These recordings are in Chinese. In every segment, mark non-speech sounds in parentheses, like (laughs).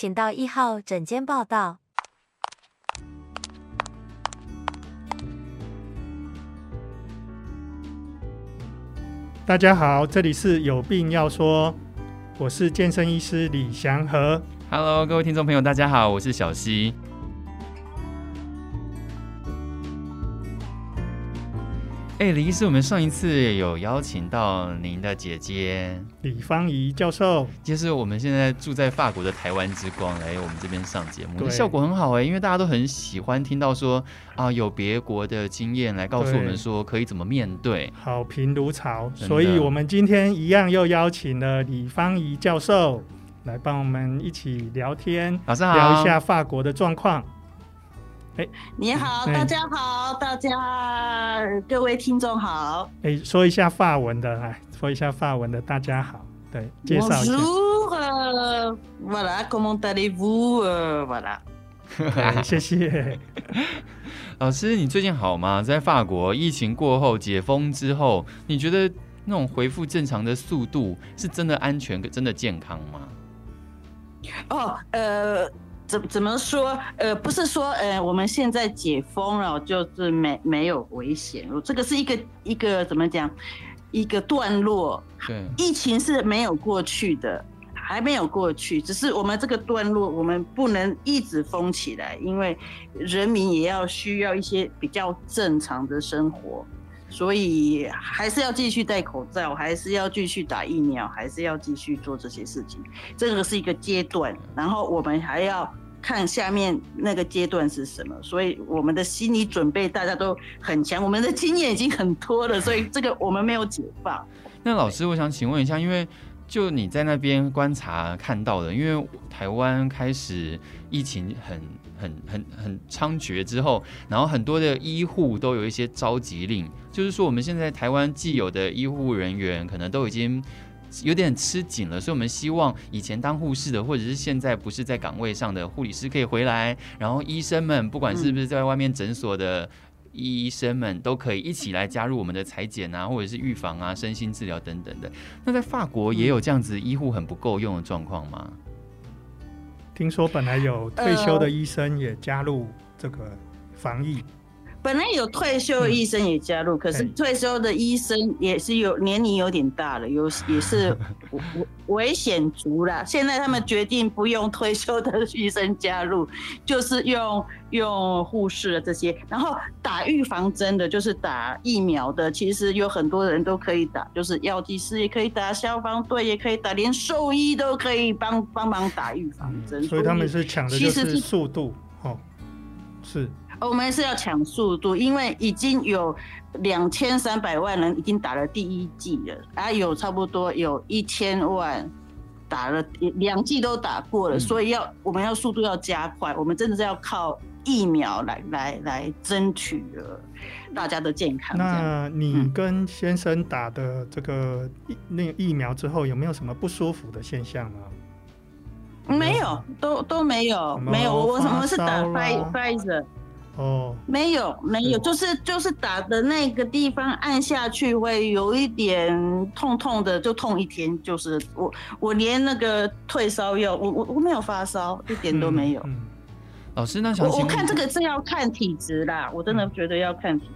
请到一号诊间报到。大家好，这里是有病要说，我是健身医师李祥和。Hello，各位听众朋友，大家好，我是小奚。哎，李医师，我们上一次有邀请到您的姐姐李芳仪教授，就是我们现在住在法国的台湾之光来我们这边上节目，效果很好哎，因为大家都很喜欢听到说啊，有别国的经验来告诉我们说可以怎么面对，好评如潮。所以我们今天一样又邀请了李芳仪教授来帮我们一起聊天，聊一下法国的状况。哎，你好，大家好，大家各位听众好。哎，说一下法文的，来说一下法文的，大家好，对，介绍一下。Bonjour，voilà，comment allez-vous？voilà，谢谢。(laughs) 老师，你最近好吗？在法国疫情过后解封之后，你觉得那种恢复正常的速度是真的安全、真的健康吗？哦，呃。怎怎么说？呃，不是说，呃，我们现在解封了，就是没没有危险。这个是一个一个怎么讲？一个段落。对，疫情是没有过去的，还没有过去，只是我们这个段落，我们不能一直封起来，因为人民也要需要一些比较正常的生活，所以还是要继续戴口罩，还是要继续打疫苗，还是要继续做这些事情。这个是一个阶段，然后我们还要。看下面那个阶段是什么，所以我们的心理准备大家都很强，我们的经验已经很多了，所以这个我们没有解放。(laughs) 那老师，我想请问一下，因为就你在那边观察看到的，因为台湾开始疫情很很很很猖獗之后，然后很多的医护都有一些召集令，就是说我们现在台湾既有的医护人员可能都已经。有点吃紧了，所以我们希望以前当护士的，或者是现在不是在岗位上的护理师可以回来，然后医生们不管是不是在外面诊所的医生们都可以一起来加入我们的裁剪啊，或者是预防啊、身心治疗等等的。那在法国也有这样子医护很不够用的状况吗？听说本来有退休的医生也加入这个防疫。本来有退休的医生也加入，嗯、可是退休的医生也是有年龄有点大了，有也是 (laughs) 危险族啦。现在他们决定不用退休的医生加入，就是用用护士的这些，然后打预防针的，就是打疫苗的，其实有很多人都可以打，就是药剂师也可以打，消防队也可以打，连兽医都可以帮帮忙打预防针，嗯。所以他们是抢的就是速度，哦，是。我们是要抢速度，因为已经有两千三百万人已经打了第一剂了，啊，有差不多有一千万打了两剂都打过了，嗯，所以要我们要速度要加快，我们真的是要靠疫苗来来来争取了大家的健康。那你跟先生打的这个疫那个疫苗之后，有没有什么不舒服的现象呢？没有，都都没有，没有，我我我是打 Pfizer。哦，没有没有，就是就是打的那个地方按下去会有一点痛痛的，就痛一天。就是我我连那个退烧药，我我我没有发烧，一点都没有。嗯嗯、老师，那想我我看这个是要看体质啦，我真的觉得要看体质。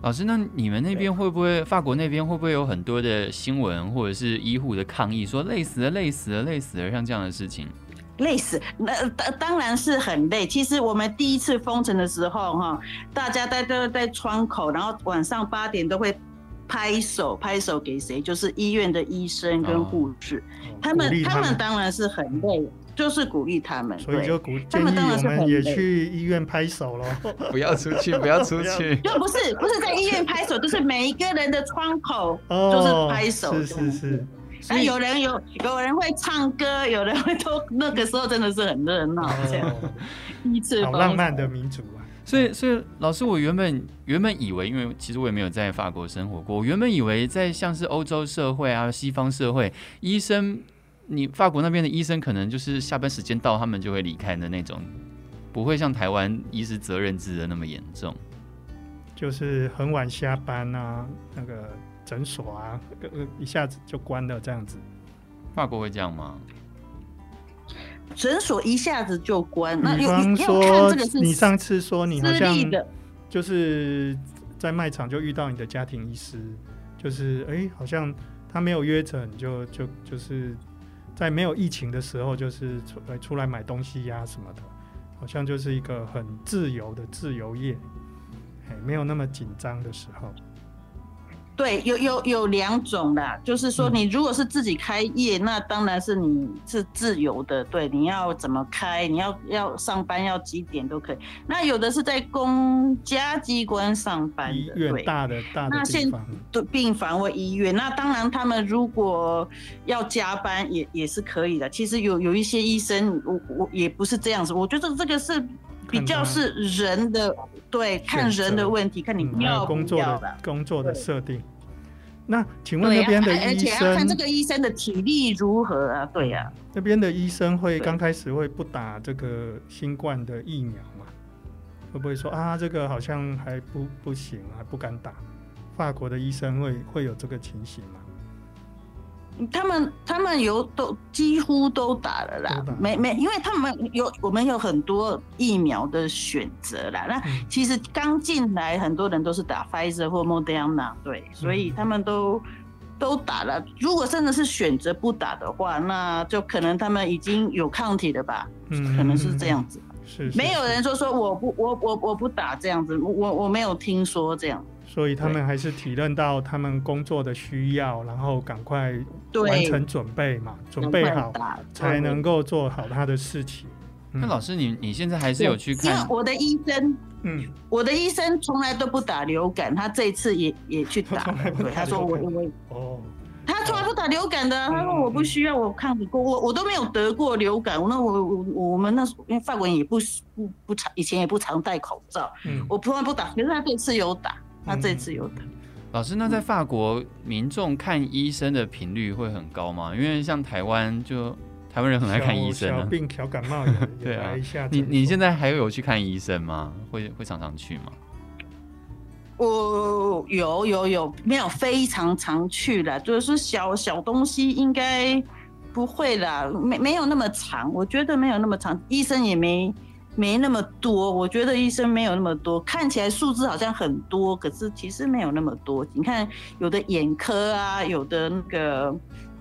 老师，那你们那边会不会法国那边会不会有很多的新闻或者是医护的抗议，说累死了累死了累死了，像这样的事情？累死，那当当然是很累。其实我们第一次封城的时候，哈，大家在都在窗口，然后晚上八点都会拍手拍手给谁？就是医院的医生跟护士，哦、他们他们当然是很累，就是鼓励他们。所以就鼓励我们也去医院拍手咯。不要出去，不要出去。(laughs) 就不是不是在医院拍手，就是每一个人的窗口就是拍手。哦、是是是。啊，有人有有人会唱歌，有人会都那个时候真的是很热闹，这样。第一次，好浪漫的民族啊！所以，所以老师，我原本原本以为，因为其实我也没有在法国生活过，我原本以为在像是欧洲社会啊、西方社会，医生，你法国那边的医生可能就是下班时间到，他们就会离开的那种，不会像台湾医师责任制的那么严重，就是很晚下班啊，那个。诊所啊，一下子就关了，这样子。法国会这样吗？诊所一下子就关。那比方说，你上次说你好像就是在卖场就遇到你的家庭医师，就是哎、欸，好像他没有约诊，就就就是在没有疫情的时候，就是出来出来买东西呀、啊、什么的，好像就是一个很自由的自由业，哎，没有那么紧张的时候。对，有有有两种啦，就是说你如果是自己开业，嗯、那当然是你是自由的，对，你要怎么开，你要要上班要几点都可以。那有的是在公家机关上班的，医院大的大的那现，对，病房或医院，那当然他们如果要加班也也是可以的。其实有有一些医生，我我也不是这样子，我觉得这个是比较是人的，对，看人的问题，看你要工作的工作的设定。那请问那边的医生，而且要看这个医生的体力如何啊？对呀、啊，那边的医生会刚开始会不打这个新冠的疫苗吗？会不会说啊，这个好像还不不行，还不敢打？法国的医生会会有这个情形吗？他们他们有都几乎都打了啦，没没，因为他们有我们有很多疫苗的选择啦。那其实刚进来很多人都是打 Pfizer 或 Moderna，对，所以他们都都打了。如果真的是选择不打的话，那就可能他们已经有抗体了吧？嗯，可能是这样子。是，没有人说说我不我我我不打这样子，我我没有听说这样。所以他们还是体认到他们工作的需要，然后赶快完成准备嘛，准备好才能够做好他的事情。那老师，你你现在还是有去看？因为我的医生，嗯，我的医生从来都不打流感，他这一次也也去打。他说我因为哦，他从来不打流感的，他说我不需要，我抗过，我我都没有得过流感。那我我我们那时候因为范文也不不不常，以前也不常戴口罩，嗯，我从来不打，可是他这次有打。他这次有的、嗯、老师，那在法国民众看医生的频率会很高吗？因为像台湾，就台湾人很爱看医生、啊，小病、小感冒也 (laughs) 对啊。你你现在还有去看医生吗？会会常常去吗？我有有有，没有非常常去了，就是小小东西应该不会啦，没没有那么长，我觉得没有那么长，医生也没。没那么多，我觉得医生没有那么多，看起来数字好像很多，可是其实没有那么多。你看，有的眼科啊，有的那个，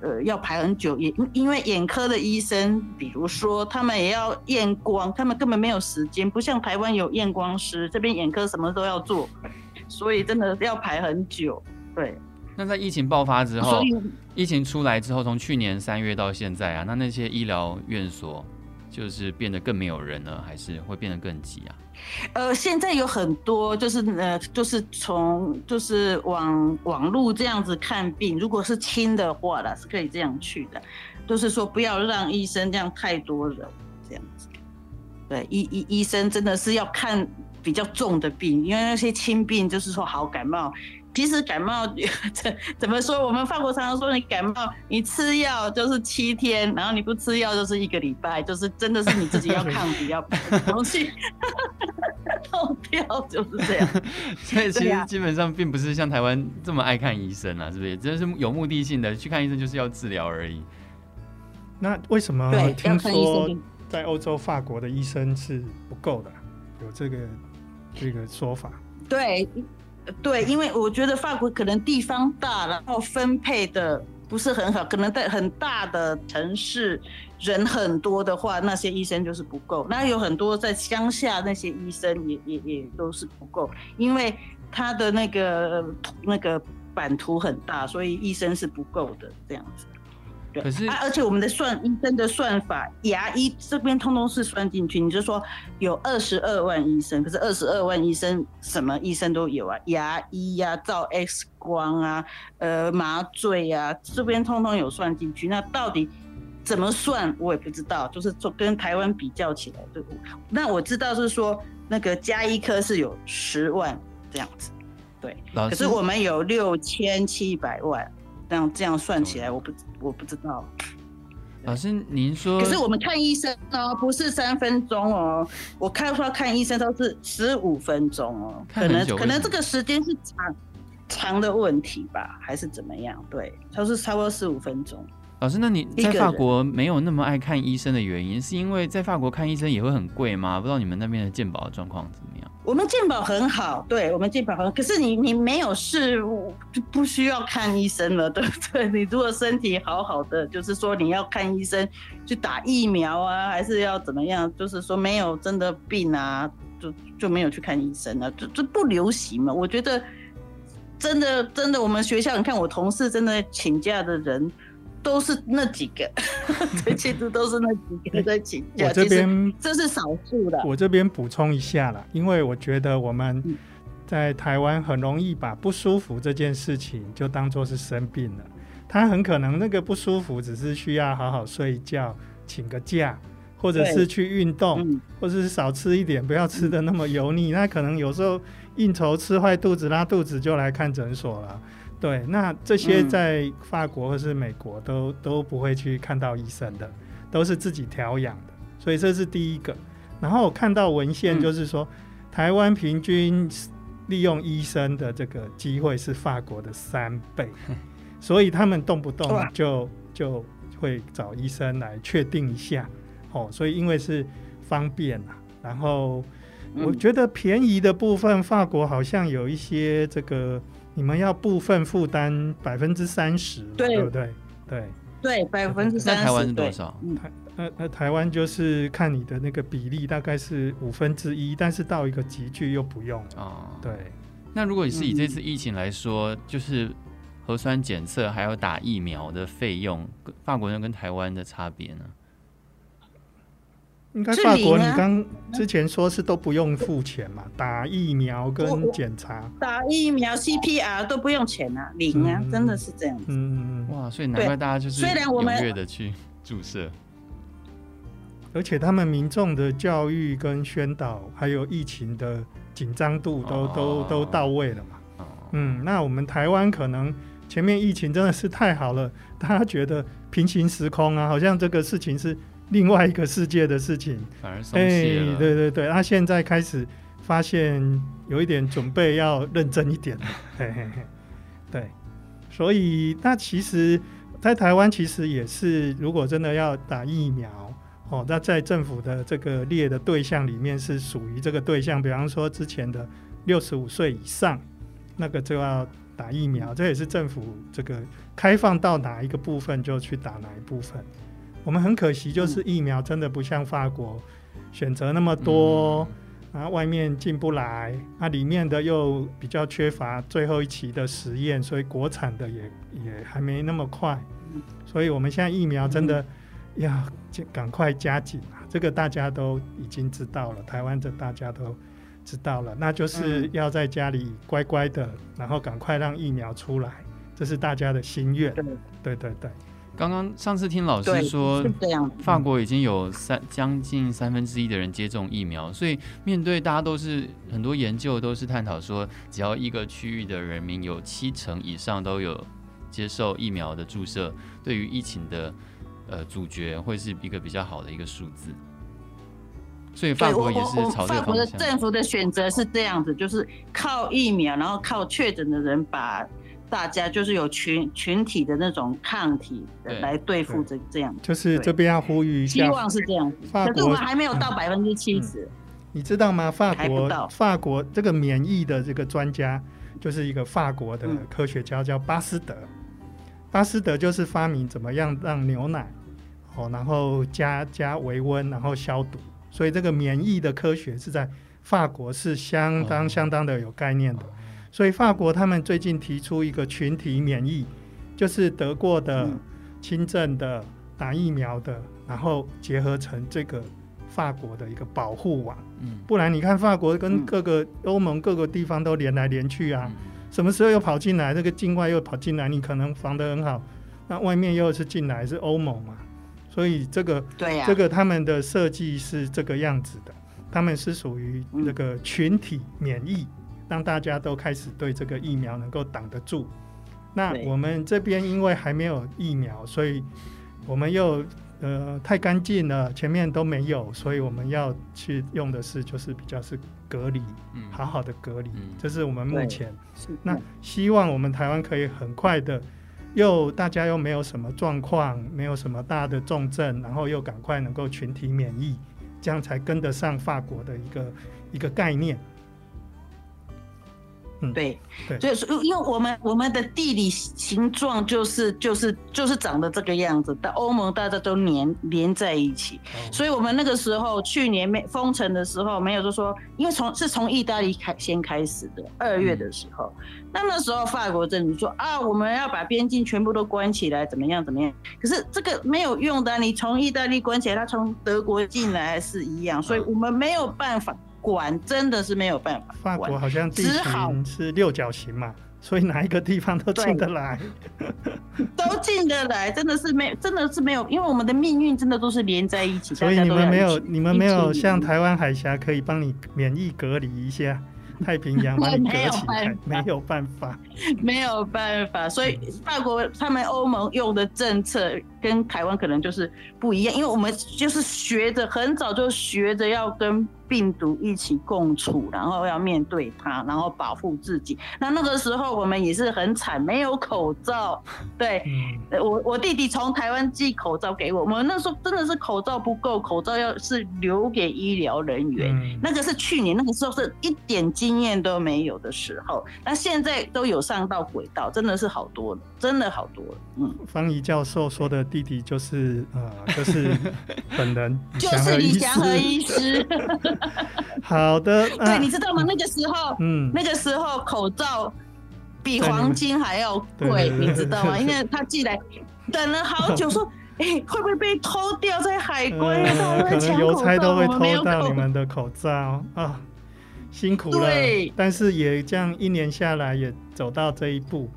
呃，要排很久，也因为眼科的医生，比如说他们也要验光，他们根本没有时间，不像台湾有验光师，这边眼科什么都要做，所以真的要排很久。对。那在疫情爆发之后，疫情出来之后，从去年三月到现在啊，那那些医疗院所。就是变得更没有人了，还是会变得更挤啊？呃，现在有很多就是呃，就是从就是网网路这样子看病，如果是轻的话啦，是可以这样去的。就是说不要让医生这样太多人这样子。对，医医医生真的是要看比较重的病，因为那些轻病就是说好感冒。其实感冒怎 (laughs) 怎么说？我们法国常常说，你感冒你吃药就是七天，然后你不吃药就是一个礼拜，就是真的是你自己要抗体要东西痛掉，就是这样。(laughs) 所以其实基本上并不是像台湾这么爱看医生啊，是不是？真的是有目的性的去看医生，就是要治疗而已。那为什么听说在欧洲法国的医生是不够的？有这个这个说法？对。对，因为我觉得法国可能地方大，然后分配的不是很好，可能在很大的城市人很多的话，那些医生就是不够。那有很多在乡下那些医生也也也都是不够，因为他的那个那个版图很大，所以医生是不够的这样子。可是，而且我们的算医生的算法，牙医这边通通是算进去。你就说有二十二万医生，可是二十二万医生什么医生都有啊，牙医呀、啊、照 X 光啊、呃麻醉啊，这边通通有算进去。那到底怎么算，我也不知道。就是说跟台湾比较起来，对不？那我知道是说那个加医科是有十万这样子，对。可是我们有六千七百万。这样这样算起来，我不我不知道。老师，您说，可是我们看医生哦，不是三分钟哦，我看说看医生都是十五分钟哦，可能可能这个时间是长长的问题吧，还是怎么样？对，他是差不多十五分钟。老师，那你在法国没有那么爱看医生的原因，是因为在法国看医生也会很贵吗？不知道你们那边的健保的状况怎么样？我们健保很好，对我们健保很好，可是你你没有事就不需要看医生了，对不对？你如果身体好好的，就是说你要看医生去打疫苗啊，还是要怎么样？就是说没有真的病啊，就就没有去看医生了，就就不流行嘛。我觉得真的真的，我们学校你看我同事真的请假的人。都是那几个，(laughs) 对，其实都是那几个在请假。我这边这是少数的。我这边补充一下啦，因为我觉得我们在台湾很容易把不舒服这件事情就当做是生病了。他很可能那个不舒服只是需要好好睡一觉，请个假，或者是去运动，嗯、或者是少吃一点，不要吃的那么油腻。那可能有时候应酬吃坏肚子、拉肚子就来看诊所了。对，那这些在法国或是美国都、嗯、都不会去看到医生的，都是自己调养的，所以这是第一个。然后我看到文献就是说，嗯、台湾平均利用医生的这个机会是法国的三倍，(laughs) 所以他们动不动就就会找医生来确定一下。哦，所以因为是方便啊，然后我觉得便宜的部分，法国好像有一些这个。你们要部分负担百分之三十，对不对？对对，百分之三十。那台湾是多少？台那那，台湾就是看你的那个比例，大概是五分之一，但是到一个级距又不用啊。对。那如果你是以这次疫情来说，嗯、就是核酸检测还有打疫苗的费用，法国人跟台湾的差别呢？应该法国，你刚之前说是都不用付钱嘛？打疫苗跟检查，打疫苗 CPR 都不用钱啊，零啊，嗯、真的是这样子。嗯哇，所以难怪大家就是虽然我们踊跃的去注射，而且他们民众的教育跟宣导，还有疫情的紧张度都、哦、都都到位了嘛。哦、嗯，那我们台湾可能前面疫情真的是太好了，大家觉得平行时空啊，好像这个事情是。另外一个世界的事情，反而松懈了。欸、对对对，他现在开始发现有一点准备要认真一点了。(laughs) 嘿嘿嘿，对，所以那其实，在台湾其实也是，如果真的要打疫苗，哦，那在政府的这个列的对象里面是属于这个对象，比方说之前的六十五岁以上，那个就要打疫苗，这也是政府这个开放到哪一个部分就去打哪一部分。我们很可惜，就是疫苗真的不像法国选择那么多，然后外面进不来，那里面的又比较缺乏最后一期的实验，所以国产的也也还没那么快。所以我们现在疫苗真的要赶快加紧啊！这个大家都已经知道了，台湾的大家都知道了，那就是要在家里乖乖的，然后赶快让疫苗出来，这是大家的心愿。对对对。刚刚上次听老师说，法国已经有三将近三分之一的人接种疫苗，所以面对大家都是很多研究都是探讨说，只要一个区域的人民有七成以上都有接受疫苗的注射，对于疫情的呃阻绝会是一个比较好的一个数字。所以法国也是朝这个方向。法国的政府的选择是这样子，就是靠疫苗，然后靠确诊的人把。大家就是有群群体的那种抗体来对付这这样，就是这边要呼吁一下，希望是这样子。可是我们还没有到百分之七十，你知道吗？法国法国这个免疫的这个专家就是一个法国的科学家叫巴斯德，巴斯德就是发明怎么样让牛奶哦，然后加加维温，然后消毒，所以这个免疫的科学是在法国是相当相当的有概念的。所以法国他们最近提出一个群体免疫，就是得过的、轻症的、打疫苗的，然后结合成这个法国的一个保护网。嗯，不然你看法国跟各个欧盟各个地方都连来连去啊，什么时候又跑进来？这个境外又跑进来，你可能防得很好，那外面又是进来是欧盟嘛？所以这个对呀，这个他们的设计是这个样子的，他们是属于那个群体免疫。让大家都开始对这个疫苗能够挡得住。那我们这边因为还没有疫苗，所以我们又呃太干净了，前面都没有，所以我们要去用的是就是比较是隔离，好好的隔离。这是我们目前。那希望我们台湾可以很快的又大家又没有什么状况，没有什么大的重症，然后又赶快能够群体免疫，这样才跟得上法国的一个一个概念。嗯，对，对，所以因为我们我们的地理形状就是就是就是长得这个样子，但欧盟大家都连连在一起，哦，所以我们那个时候去年没封城的时候，没有就说，因为从是从意大利开先开始的，二月的时候，那，嗯，那时候法国政府说啊，我们要把边境全部都关起来，怎么样怎么样？可是这个没有用的，你从意大利关起来，他从德国进来是一样，所以我们没有办法。管真的是没有办法。法国好像地形是六角形嘛，所以哪一个地方都进得来，(laughs) 都进得来，真的是没，真的是没有，因为我们的命运真的都是连在一起。(laughs) 所以你们没有，你们没有像台湾海峡可以帮你免疫隔离一下。太平洋 (laughs) 把你隔起来，没有办法，没有办法。所以法国他们欧盟用的政策跟台湾可能就是不一样，因为我们就是学着很早就学着要跟病毒一起共处，然后要面对它，然后保护自己。那那个时候我们也是很惨，没有口罩。(laughs) 对，嗯、我我弟弟从台湾寄口罩给我，我们那时候真的是口罩不够，口罩要是留给医疗人员。嗯、那个是去年那个时候是一点经验都没有的时候，那现在都有上到轨道，真的是好多了，真的好多了。嗯，方怡教授说的弟弟就是呃，就是本人，(laughs) 就是李祥和医师。(laughs) 好的，对、啊，你知道吗？那个时候，嗯，那个时候口罩比黄金还要贵，你知道吗？(laughs) 因为他寄来，等了好久，说，(laughs) 哎、欸，会不会被偷掉在海关？嗯、可能邮差都会偷到你们的口罩啊，辛苦了。对，但是也这样一年下来，也走到这一步。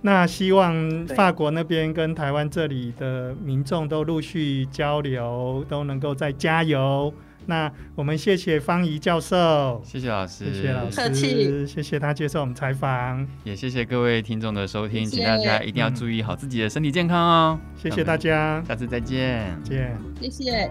那希望法国那边跟台湾这里的民众都陆续交流，都能够再加油。那我们谢谢方怡教授，谢谢老师，谢谢老师，客气，谢谢他接受我们采访，也谢谢各位听众的收听，谢谢，请大家一定要注意好自己的身体健康哦。谢谢大家，下次再见，见，谢谢。